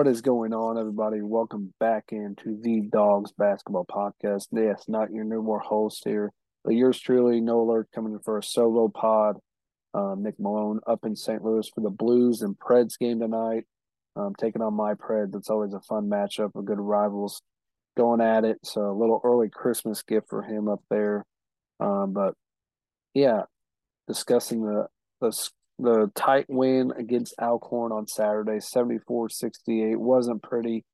What is going on, everybody? Welcome back into the Dogs Basketball Podcast. Yes, not your new more host here, but yours truly, No Alert, coming in for a solo pod. Um, Nick Malone up in St. Louis for the Blues and Preds game tonight. Um, taking on my Preds. It's always a fun matchup of good rivals going at it. So a little early Christmas gift for him up there. Um, but yeah, discussing the the the tight win against Alcorn on Saturday, 74-68. Wasn't pretty,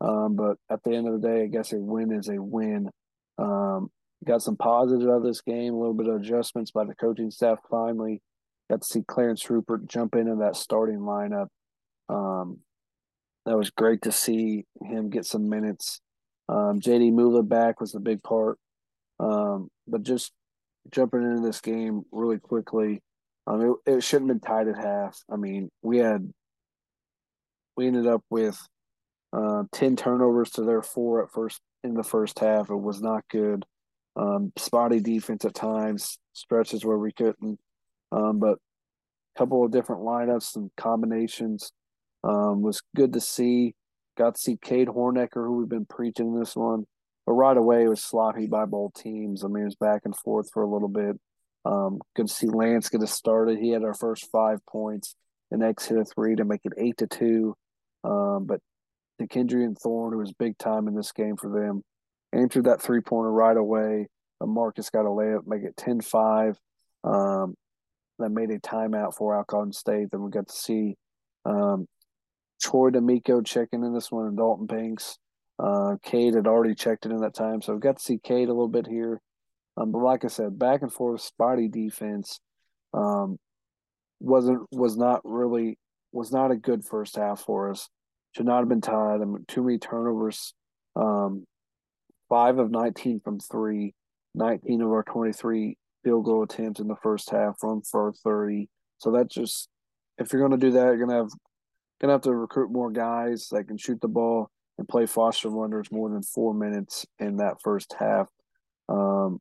um, but at the end of the day, I guess a win is a win. Um, got some positives out of this game, a little bit of adjustments by the coaching staff finally. Got to see Clarence Rupert jump into that starting lineup. Um, that was great to see him get some minutes. Um, JD Muila back was a big part. Um, but just jumping into this game really quickly, um, it, it shouldn't have been tied at half. I mean, we had we ended up with uh, ten turnovers to their four at first in the first half. It was not good. Um, spotty defense at times, stretches where we couldn't. Um, but a couple of different lineups and combinations um, was good to see. Got to see Cade Hornecker, who we've been preaching this one. But right away, it was sloppy by both teams. I mean, it was back and forth for a little bit. Um, good to see Lance get us started. He had our first five points. The next hit a three to make it eight to two. Um, but DeKendry and Thorne, who was big time in this game for them, answered that three pointer right away. Marcus got a layup, make it 10 5. Um, that made a timeout for Alcorn State. Then we got to see um, Troy D'Amico checking in this one and Dalton Banks. Uh, Cade had already checked it in that time. So we got to see Cade a little bit here. Um, but like I said, back and forth spotty defense um, wasn't was not really was not a good first half for us. Should not have been tied. I mean, too many turnovers. Um, five of nineteen from three, 19 of our twenty three field goal attempts in the first half from for thirty. So that's just if you're going to do that, you're going to have going to have to recruit more guys that can shoot the ball and play Foster Wonders more than four minutes in that first half. Um,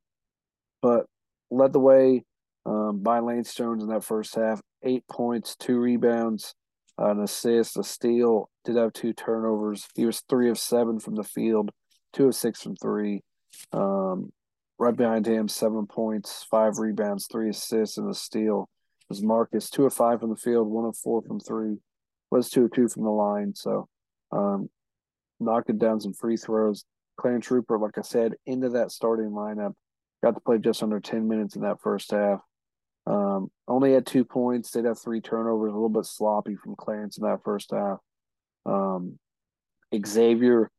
but led the way um, by Lance Jones in that first half. Eight points, two rebounds, an assist, a steal. Did have two turnovers. He was three of seven from the field, two of six from three. Um, right behind him, seven points, five rebounds, three assists, and a steal. Was Marcus two of five from the field, one of four from three. Was two of two from the line. So, um, knocking down some free throws. Clarence Rupert, like I said, into that starting lineup Got to play just under 10 minutes in that first half. Um, only had two points. They'd have three turnovers, a little bit sloppy from Clarence in that first half. Um, Xavier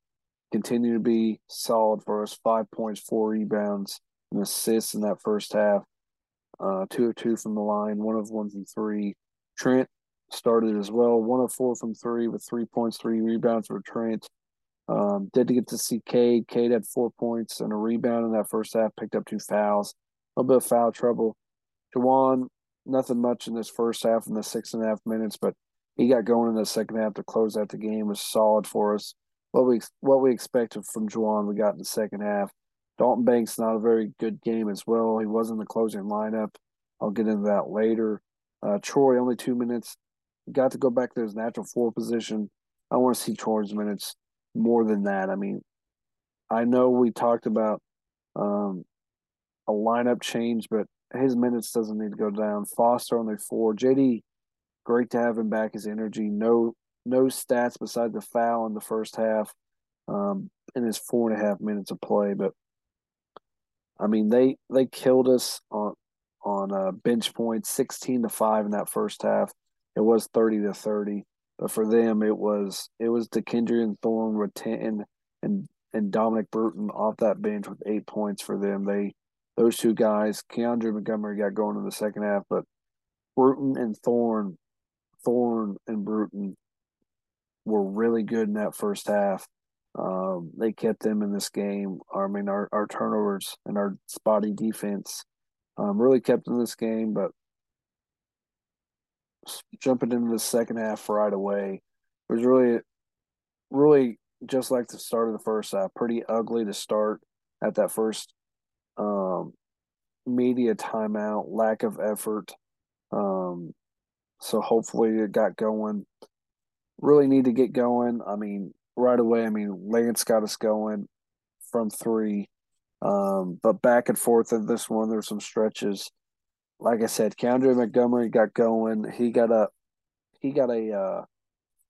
continued to be solid for us. Five points, four rebounds, and assists in that first half. Uh, two of two from the line, one of one from three. Trent started as well, one of four from three with three points, three rebounds for Trent. Um, did to get to see Cade. Cade had four points and a rebound in that first half, picked up two fouls. A little bit of foul trouble. Juwan, nothing much in this first half in the six and a half minutes, but he got going in the second half to close out the game was solid for us. What we what we expected from Juwan, we got in the second half. Dalton Banks not a very good game as well. He was in the closing lineup. I'll get into that later. Uh, Troy only two minutes. Got to go back to his natural four position. I want to see Troy's minutes more than that. I mean, I know we talked about um, a lineup change, but his minutes doesn't need to go down. Foster only four. JD, great to have him back. His energy, no no stats beside the foul in the first half, um, in his four and a half minutes of play. But I mean, they they killed us on on uh, bench points, sixteen to five in that first half. It was thirty to thirty. But for them, it was it was DeKendry and Thorne with and and Dominic Bruton off that bench with eight points for them. They those two guys, Keandre Montgomery got going in the second half, but Bruton and Thorne, Thorne and Bruton were really good in that first half. Um, they kept them in this game. I mean, our, our turnovers and our spotty defense um, really kept in this game, but jumping into the second half right away. It was really, really just like the start of the first half. Pretty ugly to start at that first um, media timeout, lack of effort. Um, so hopefully it got going. really need to get going. I mean, right away. I mean, Lance got us going from three, um, but back and forth in this one, there's some stretches. Like I said, Keandre Montgomery got going. He got a he got a uh,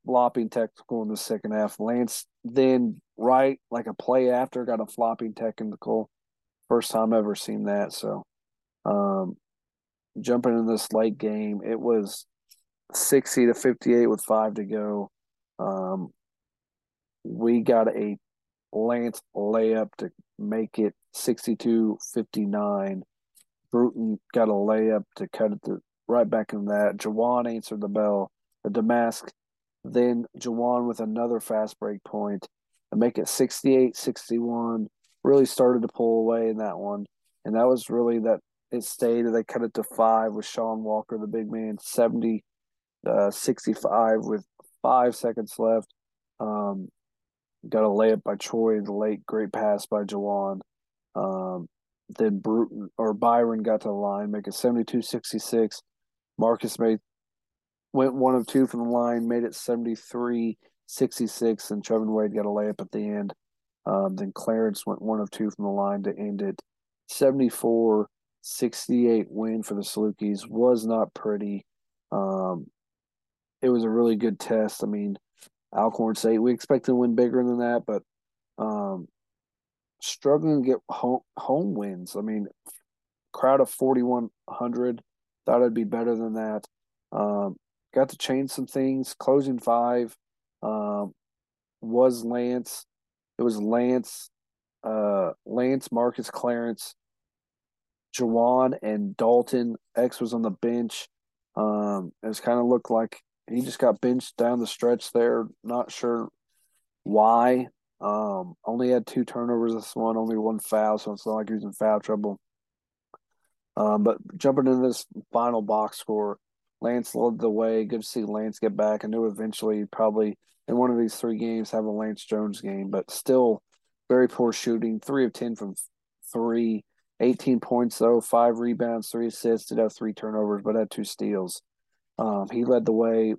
flopping technical in the second half. Lance then right like a play after got a flopping technical. First time ever seen that. So, um, jumping in this late game, it was sixty to fifty eight with five to go. Um, we got a Lance layup to make it 62-59. Bruton got a layup to cut it to, right back in that. Jawan answered the bell. The Domask, then Jawan with another fast break point and make it 68 61. Really started to pull away in that one. And that was really that it stayed. They cut it to five with Sean Walker, the big man, 70 uh, 65 with five seconds left. Um, got a layup by Troy, the late great pass by Jawan. Um, then Bruton or Byron got to the line, make it 72 66. Marcus made went one of two from the line, made it 73 66, and Trevin Wade got a layup at the end. Um, then Clarence went one of two from the line to end it. 74 68 win for the Salukis was not pretty. Um, it was a really good test. I mean, Alcorn State, we expect to win bigger than that, but um, struggling to get home, home wins. I mean, crowd of 4,100, thought it'd be better than that. Um, got to change some things. Closing five um, was Lance. It was Lance, uh, Lance, Marcus, Clarence, Jawan, and Dalton. X was on the bench. Um, it's kind of looked like he just got benched down the stretch there. Not sure why. Um, only had two turnovers this one, only one foul, so it's not like he was in foul trouble. Um, but jumping into this final box score, Lance led the way. Good to see Lance get back. I knew eventually probably in one of these three games have a Lance Jones game, but still very poor shooting. Three of ten from three. 18 points though, five rebounds, three assists, did have three turnovers, but had two steals. Um, he led the way,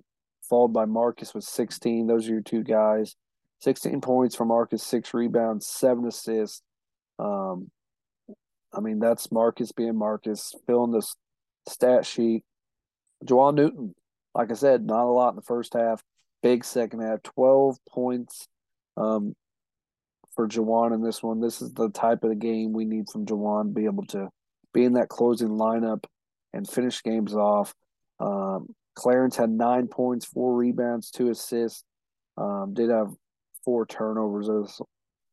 followed by Marcus with 16. Those are your two guys. 16 points for Marcus, six rebounds, seven assists. Um, I mean, that's Marcus being Marcus, filling the stat sheet. Joel Newton, like I said, not a lot in the first half. Big second half, 12 points um, for Jawan in this one. This is the type of the game we need from Jawan, be able to be in that closing lineup and finish games off. Um, Clarence had nine points, four rebounds, two assists. Um, did have four turnovers.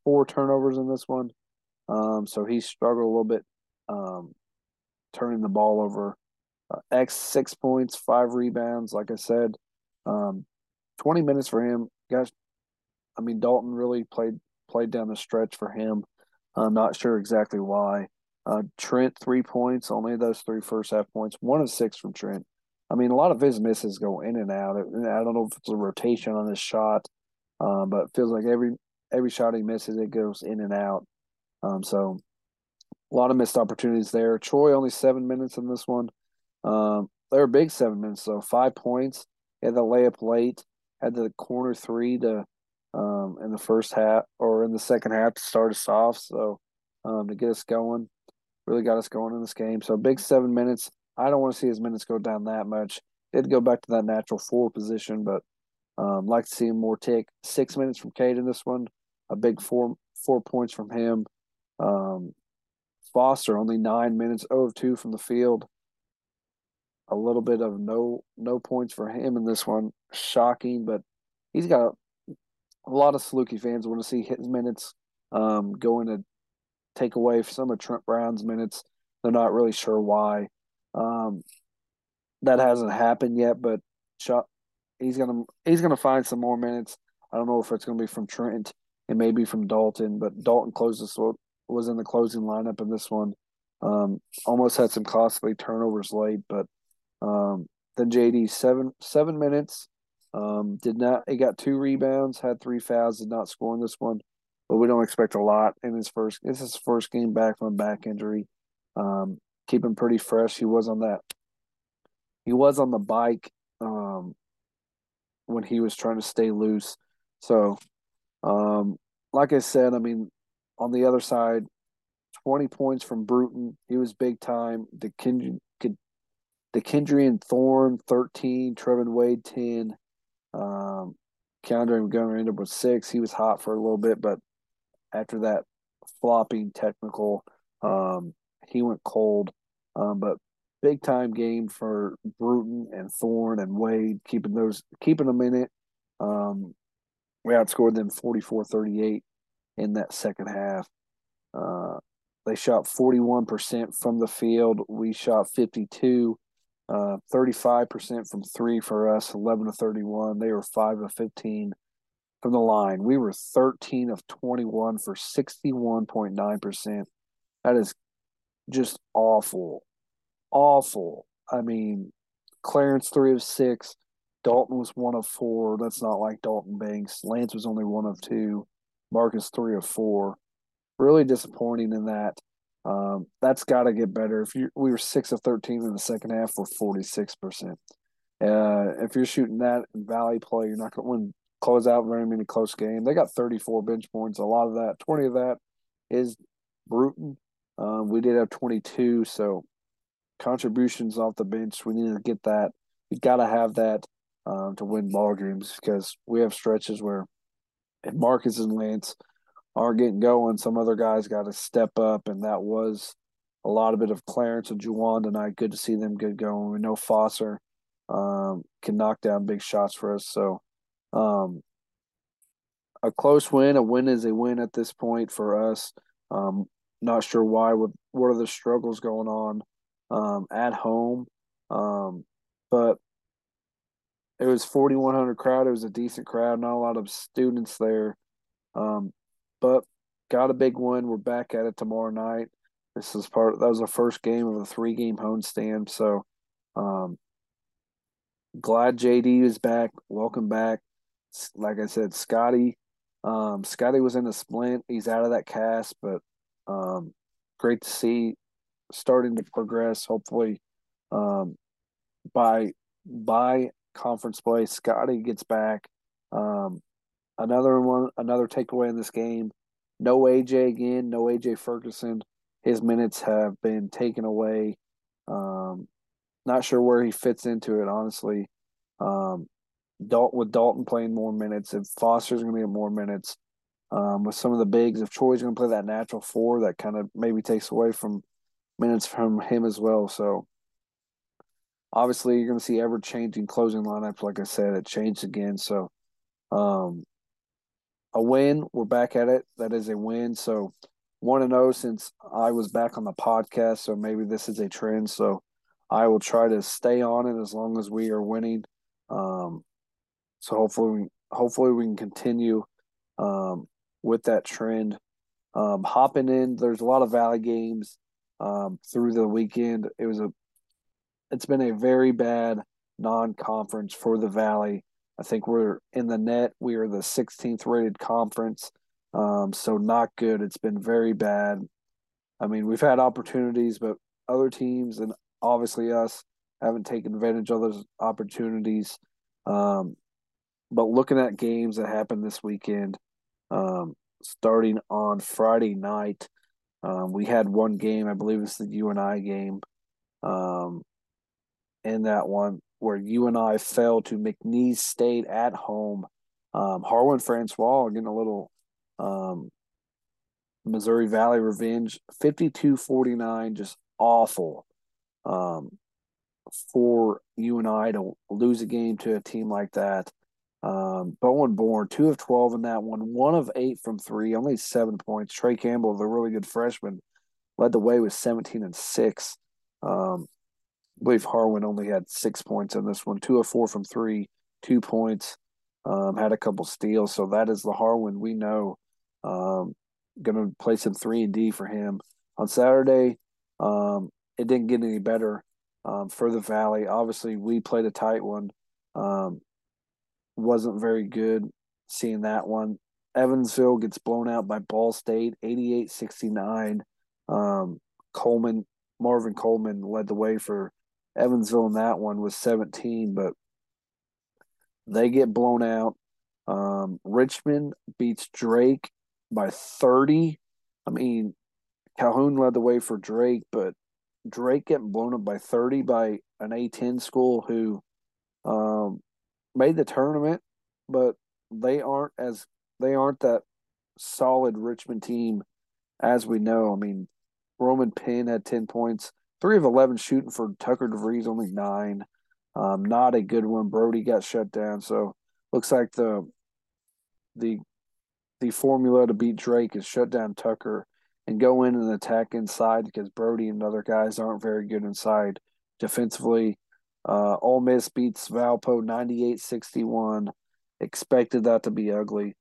Four turnovers in this one. Um, so he struggled a little bit um, turning the ball over. Uh, X six points, five rebounds. Like I said, um, twenty minutes for him. Guys, I mean Dalton really played played down the stretch for him. I'm not sure exactly why. Uh, Trent three points, only those three first half points. One of six from Trent. I mean, a lot of his misses go in and out. I don't know if it's a rotation on his shot, um, but feels like every every shot he misses, it goes in and out. Um, so a lot of missed opportunities there. Troy only seven minutes in this one. Um, they were big seven minutes, so five points. Had the layup late, had the corner three to um, in the first half or in the second half to start us off. So um, to get us going, really got us going in this game. So big seven minutes. I don't want to see his minutes go down that much. Did go back to that natural four position, but um, like to see him more take six minutes from Cade in this one. A big four four points from him. Um, Foster only nine minutes, 0 of two from the field. A little bit of no no points for him in this one. Shocking, but he's got a, a lot of Saluki fans want to see his minutes um, going to take away some of Trent Brown's minutes. They're not really sure why. Um, that hasn't happened yet, but he's gonna he's gonna find some more minutes. I don't know if it's gonna be from Trent and maybe from Dalton, but Dalton closed closes was in the closing lineup in this one. Um, almost had some costly turnovers late, but um, then JD seven seven minutes. Um, did not he got two rebounds, had three fouls, did not score in this one, but we don't expect a lot in his first. This is his first game back from back injury. Um, keep him pretty fresh. He was on that. He was on the bike um, when he was trying to stay loose. So, um, like I said, I mean, on the other side, 20 points from Bruton. He was big time. The Kindred. The Kendrian Thorn, 13. Trevin Wade, 10. Um, Keandre Montgomery ended up with six. He was hot for a little bit, but after that flopping technical, um, he went cold. Um, but big time game for Bruton and Thorn and Wade, keeping those keeping them in it. Um, we outscored them 44-38 in that second half. Uh, they shot 41% from the field. We shot 52, uh, 35% from three for us, 11 to 31. They were 5 of 15 from the line. We were 13 of 21 for 61.9%. That is just awful. Awful. I mean, Clarence, three of six. Dalton was one of four. That's not like Dalton Banks. Lance was only one of two. Marcus, three of four. Really disappointing in that. Um, that's got to get better. If you we were six of thirteen in the second half, we're forty six percent. Uh, if you're shooting that in Valley play, you're not going to win close out very many close games. They got 34 bench points. A lot of that, 20 of that is Bruton. Um, we did have 22, so contributions off the bench. We need to get that. You got to have that um, to win ball games because we have stretches where if Marcus and Lance aren't getting going, some other guys got to step up, and that was a lot of bit of Clarence and Juwan tonight. Good to see them get going. We know Foster um, can knock down big shots for us, so um, a close win, a win is a win at this point for us. Um, not sure why. What what are the struggles going on um, at home? Um, but it was 4100 crowd. It was a decent crowd. Not a lot of students there, um, but got a big one. We're back at it tomorrow night. This is part. That was the first game of a three game homestand. So, um, glad JD is back. Welcome back. Like I said, Scotty. Um, Scotty was in a splint. He's out of that cast, but um, great to see starting to progress. Hopefully, um, by by conference play, Scotty gets back. Um, another one, another takeaway in this game. No AJ again. No AJ Ferguson. His minutes have been taken away. Um, not sure where he fits into it, honestly. Um, with Dalton playing more minutes, if Foster's going to get more minutes, um, with some of the bigs, if Troy's going to play that natural four, that kind of maybe takes away from minutes from him as well. So obviously, you're going to see ever changing closing lineups. Like I said, it changed again. So um, a win, we're back at it. That is a win. So one and zero oh since I was back on the podcast. So maybe this is a trend. So I will try to stay on it as long as we are winning. Um, so hopefully, hopefully we can continue um, with that trend. Um, hopping in, there's a lot of Valley games um, through the weekend. It was a, it's been a very bad non-conference for the Valley. I think we're in the net. We are the 16th rated conference, um, so not good. It's been very bad. I mean, we've had opportunities, but other teams and obviously us haven't taken advantage of those opportunities. Um, but looking at games that happened this weekend, um, starting on Friday night, um, we had one game, I believe it's the U and I game, um, in that one where you and I fell to McNeese State at home. Um, Harwin Francois getting a little um, Missouri Valley revenge, 52-49, just awful. Um, for I to lose a game to a team like that. Um, Bowen Born, two of 12 in that one, one of eight from three, only seven points. Trey Campbell, the really good freshman, led the way with 17 and six. Um, I believe Harwin only had six points in this one, two of four from three, two points, um, had a couple steals. So that is the Harwin we know. Um, going to play some three and D for him on Saturday. Um, it didn't get any better um, for the Valley. Obviously, we played a tight one. Um, wasn't very good seeing that one. Evansville gets blown out by Ball State, 88 69. Um, Coleman, Marvin Coleman led the way for Evansville in that one with 17, but They get blown out. Um, Richmond beats Drake by 30. I mean, Calhoun led the way for Drake, but Drake getting blown up by 30 by an A10 school who um, made the tournament, but they aren't as they aren't that solid Richmond team as we know. I mean, Roman Penn had 10 points, three of 11 shooting for Tucker DeVries, only nine. Um, not a good one. Brodie got shut down. So looks like the the the formula to beat Drake is shut down Tucker and go in and attack inside because Brodie and other guys aren't very good inside defensively. Uh, Ole Miss beats Valpo 98-61. Expected that to be ugly.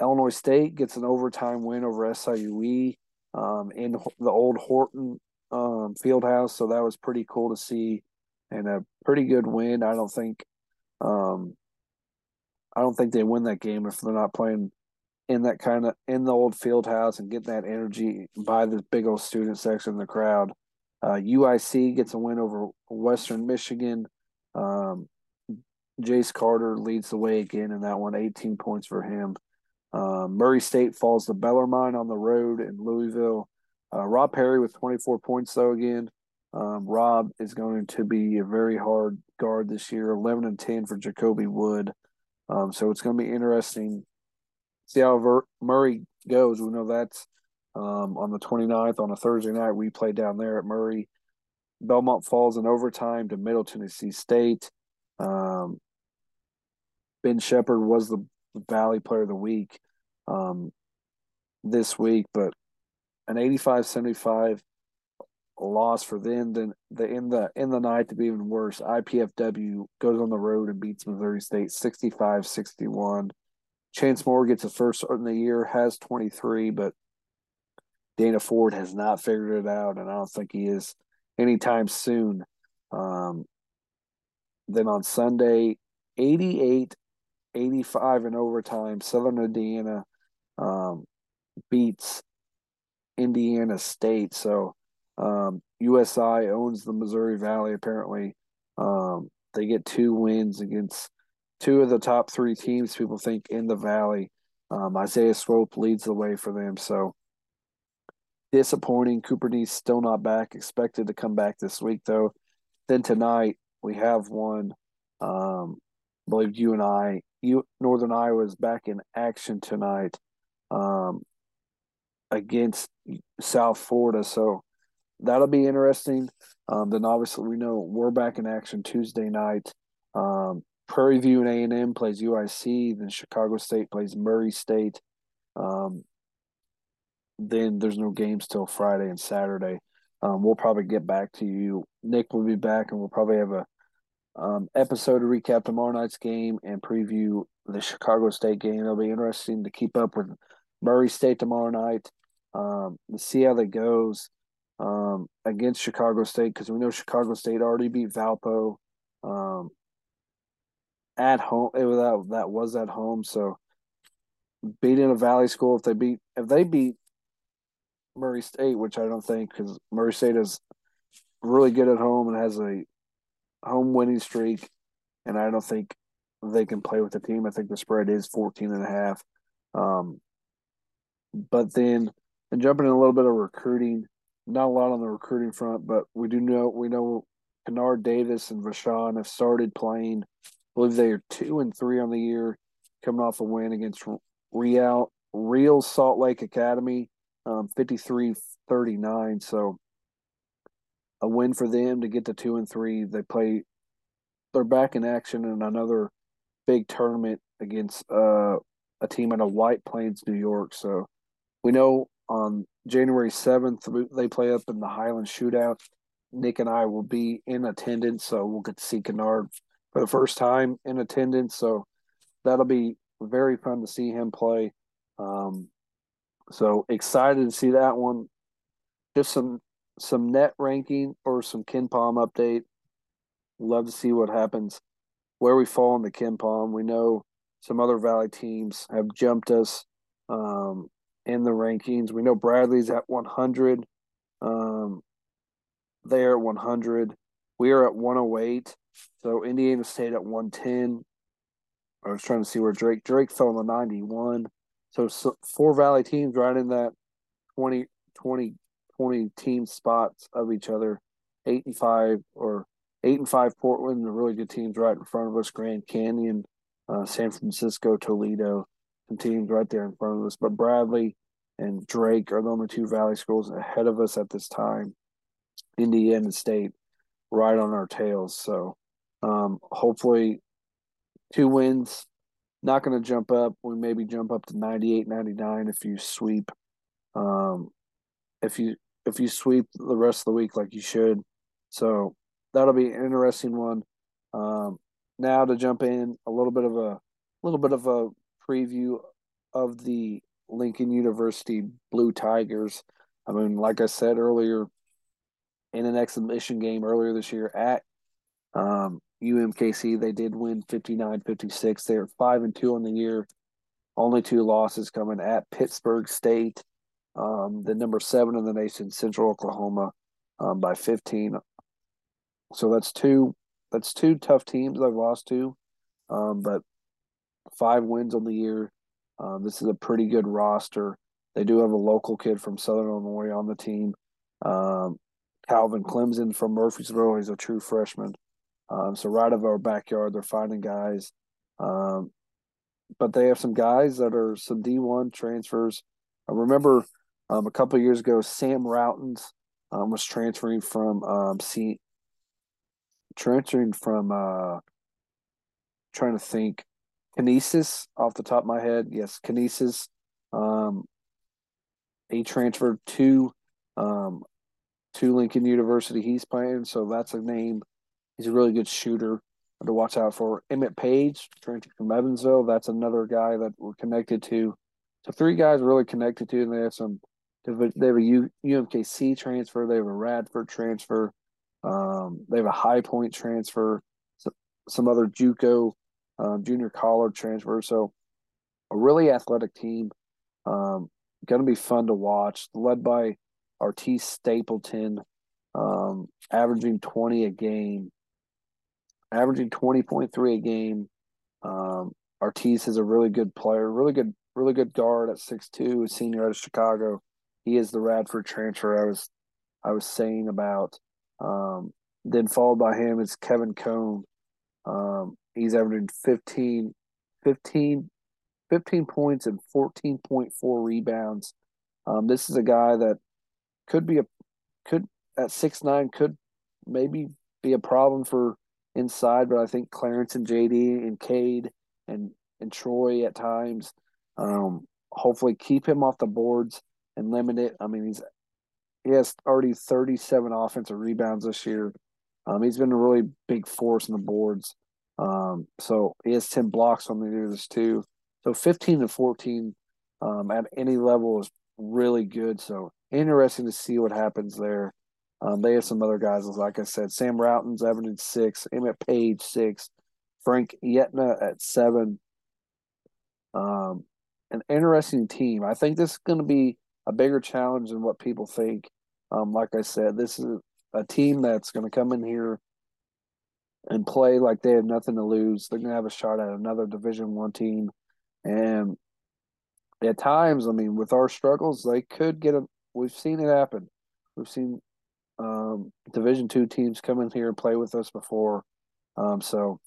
Illinois State gets an overtime win over SIUE um, in the old Horton um, Fieldhouse, so that was pretty cool to see, and a pretty good win. I don't think, um, I don't think they win that game if they're not playing in that kind of in the old field house and get that energy by the big old student section in the crowd. Uh, UIC gets a win over Western Michigan. Um, Jace Carter leads the way again in that one, 18 points for him. Uh, Murray State falls to Bellarmine on the road in Louisville. Uh, Rob Perry with 24 points, though, again. Um, Rob is going to be a very hard guard this year, 11 and 10 for Jacobi Wood. Um, so it's going to be interesting see how Ver- Murray goes. We know that's um, on the 29th on a Thursday night. We play down there at Murray. Belmont falls in overtime to Middle Tennessee State. Um, ben Sheppard was the Valley Player of the Week um, this week, but an 85-75 loss for them. Then the in the in the night to be even worse. IPFW goes on the road and beats Missouri State 65-61. Chance Moore gets a first in the year, has 23, but Dana Ford has not figured it out, and I don't think he is anytime soon. Um, then on Sunday, 88 85 in overtime, Southern Indiana um, beats Indiana State. So um, USI owns the Missouri Valley, apparently. Um, they get two wins against two of the top three teams people think in the Valley. Um, Isaiah Swope leads the way for them. So disappointing. Cooper Neese still not back. Expected to come back this week though. Then tonight we have one. Um, I believe you and I, you Northern Iowa is back in action tonight um, against South Florida. So that'll be interesting. Um, then obviously we know we're back in action Tuesday night. Um, Prairie View and A and M plays UIC. Then Chicago State plays Murray State. Um, then there's no games till Friday and Saturday. Um, we'll probably get back to you. Nick will be back, and we'll probably have a um, episode to recap tomorrow night's game and preview the Chicago State game. It'll be interesting to keep up with Murray State tomorrow night. Um, to see how that goes um, against Chicago State because we know Chicago State already beat Valpo. Um, at home. It was that that was at home. So beating a Valley school, if they beat if they beat Murray State, which I don't think because Murray State is really good at home and has a home winning streak, and I don't think they can play with the team. I think the spread is 14 and a half. Um, but then and jumping in a little bit of recruiting, not a lot on the recruiting front, but we do know we know Kennard Davis and Vashon have started playing believe they are two and three on the year, coming off a win against Real Real Salt Lake Academy, um, 53-39. So a win for them to get to two and three. They play. They're back in action in another big tournament against uh, a team out of White Plains, New York. So we know on January seventh they play up in the Highland Shootout. Nick and I will be in attendance, so we'll get to see Kennard for the first time in attendance. So that'll be very fun to see him play. Um, so excited to see that one. Just some some net ranking or some KenPom update. Love to see what happens, where we fall in the KenPom. We know some other Valley teams have jumped us um, in the rankings. We know Bradley's at 100. Um, they're at 100. We are at 108. So Indiana State at 110, I was trying to see where Drake Drake fell in the ninety one. So, so, four Valley teams right in that 20, 20, 20 team spots of each other. Eight and five or eight and five Portland, the really good teams right in front of us. Grand Canyon, uh, San Francisco, Toledo, some teams right there in front of us. But Bradley and Drake are the only two Valley schools ahead of us at this time. Indiana State right on our tails. So um, hopefully two wins. Not going to jump up. We maybe jump up to 98, 99 if you sweep. Um, if you if you sweep the rest of the week like you should. So that'll be an interesting one. Um, now to jump in a little bit of a little bit of a preview of the Lincoln University Blue Tigers. I mean, like I said earlier, in an exhibition game earlier this year at um, UMKC, they did win 59-56. They're five and two on the year. Only two losses coming at Pittsburg State, um, the number seven in the nation, Central Oklahoma, um, by 15. So that's two. That's two tough teams I've lost to, um, but five wins on the year. Um, this is a pretty good roster. They do have a local kid from Southern Illinois on the team. Um, Calvin Clemson from Murphysboro. He's a true freshman. Um, so right of our backyard, they're finding guys. Um, but they have some guys that are some D1 transfers. I remember um, a couple years ago, Sam Routens um, was transferring from um, C, transferring from uh, trying to think Canisius off the top of my head. Yes, Canisius. Um, he transferred to to Lincoln University. He's playing, so that's a name. He's a really good shooter to watch out for. Emmett Page, transferred from Evansville. That's another guy that we're connected to. So three guys really connected to, and they have some. They have a U, UMKC transfer. They have a Radford transfer. Um, they have a High Point transfer. Some, some other JUCO um, junior college transfer. So a really athletic team. Um, going to be fun to watch. Led by Artis Stapleton, um, averaging 20 a game, averaging 20.3 a game. Um, Artis is a really good player, really good, really good guard at six two, senior out of Chicago. He is the Radford transfer I was, I was saying about. Um, then followed by him is Kevin Cone. Um, he's averaging 15, 15, 15 points and 14.4 rebounds. Um, this is a guy that could be a could at six nine could maybe be a problem for inside, but I think Clarence and JD and Cade and and Troy at times um, hopefully keep him off the boards and limit it. I mean, he's he has already 37 offensive rebounds this year. Um, he's been a really big force on the boards. Um, so he has 10 blocks on the years too. So 15 to 14 um, at any level is really good. So interesting to see what happens there. Um, they have some other guys, like I said, Sam Routens, Evan six, Emmett Page six, Frank Yetna at seven. Um, an interesting team. I think this is going to be a bigger challenge than what people think. Um, like I said, this is a team that's going to come in here and play like they have nothing to lose. They're going to have a shot at another Division One team, and at times, I mean, with our struggles, they could get a. We've seen it happen. We've seen um, Division Two teams come in here and play with us before, um, so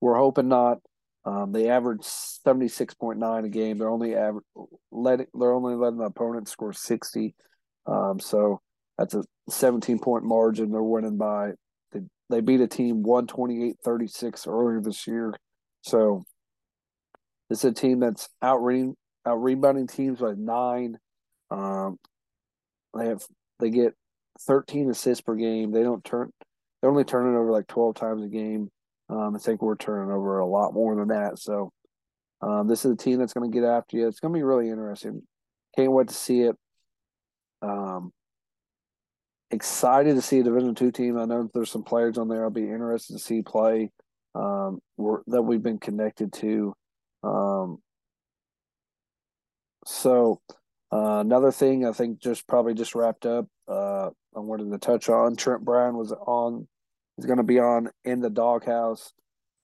we're hoping not. Um, they average seventy six point nine a game. They're only aver- letting they're only letting the opponent score sixty. Um, so that's a seventeen point margin. They're winning by they they beat a team 128-36 earlier this year. So is a team that's out out rebounding teams by nine. Um, they have they get 13 assists per game. They don't turn they're only turning over like 12 times a game. Um, I think we're turning over a lot more than that. So um, this is a team that's going to get after you. It's going to be really interesting. Can't wait to see it. Um, excited to see a Division two team. I know there's some players on there. I'll be interested to see play um, that we've been connected to. Um, so uh, another thing I think just probably just wrapped up. Uh, I wanted to touch on Trent Brown was on. He's going to be on in the doghouse.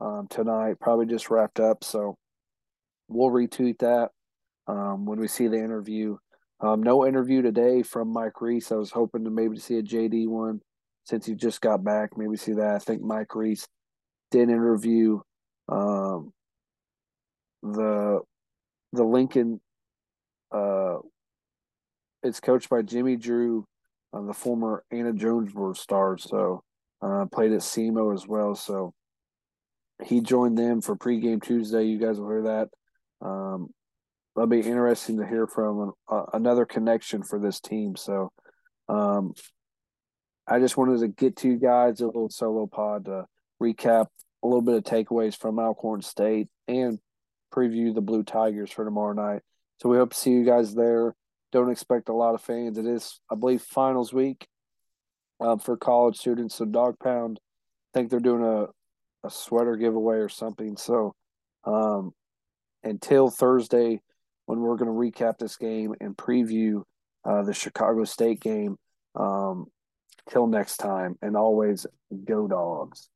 um, tonight. Probably just wrapped up, so we'll retweet that um, when we see the interview. Um, no interview today from Mike Reis. I was hoping to maybe see a JD one since he just got back. Maybe see that. I think Mike Reis did interview um, the the Lincoln. Uh, it's coached by Jimmy Drew, uh, the former Anna Jonesboro star. So uh, played at SEMO as well. So he joined them for pregame Tuesday. You guys will hear that. Um, that'll be interesting to hear from uh, another connection for this team. So um, I just wanted to get to you guys a little solo pod to recap a little bit of takeaways from Alcorn State and preview the Blue Tigers for tomorrow night. So we hope to see you guys there. Don't expect a lot of fans. It is, I believe, finals week um, for college students. So Dog Pound, I think they're doing a, a sweater giveaway or something. So um, until Thursday, when we're going to recap this game and preview uh, the Chicago State game. Um, till next time, and always go dogs.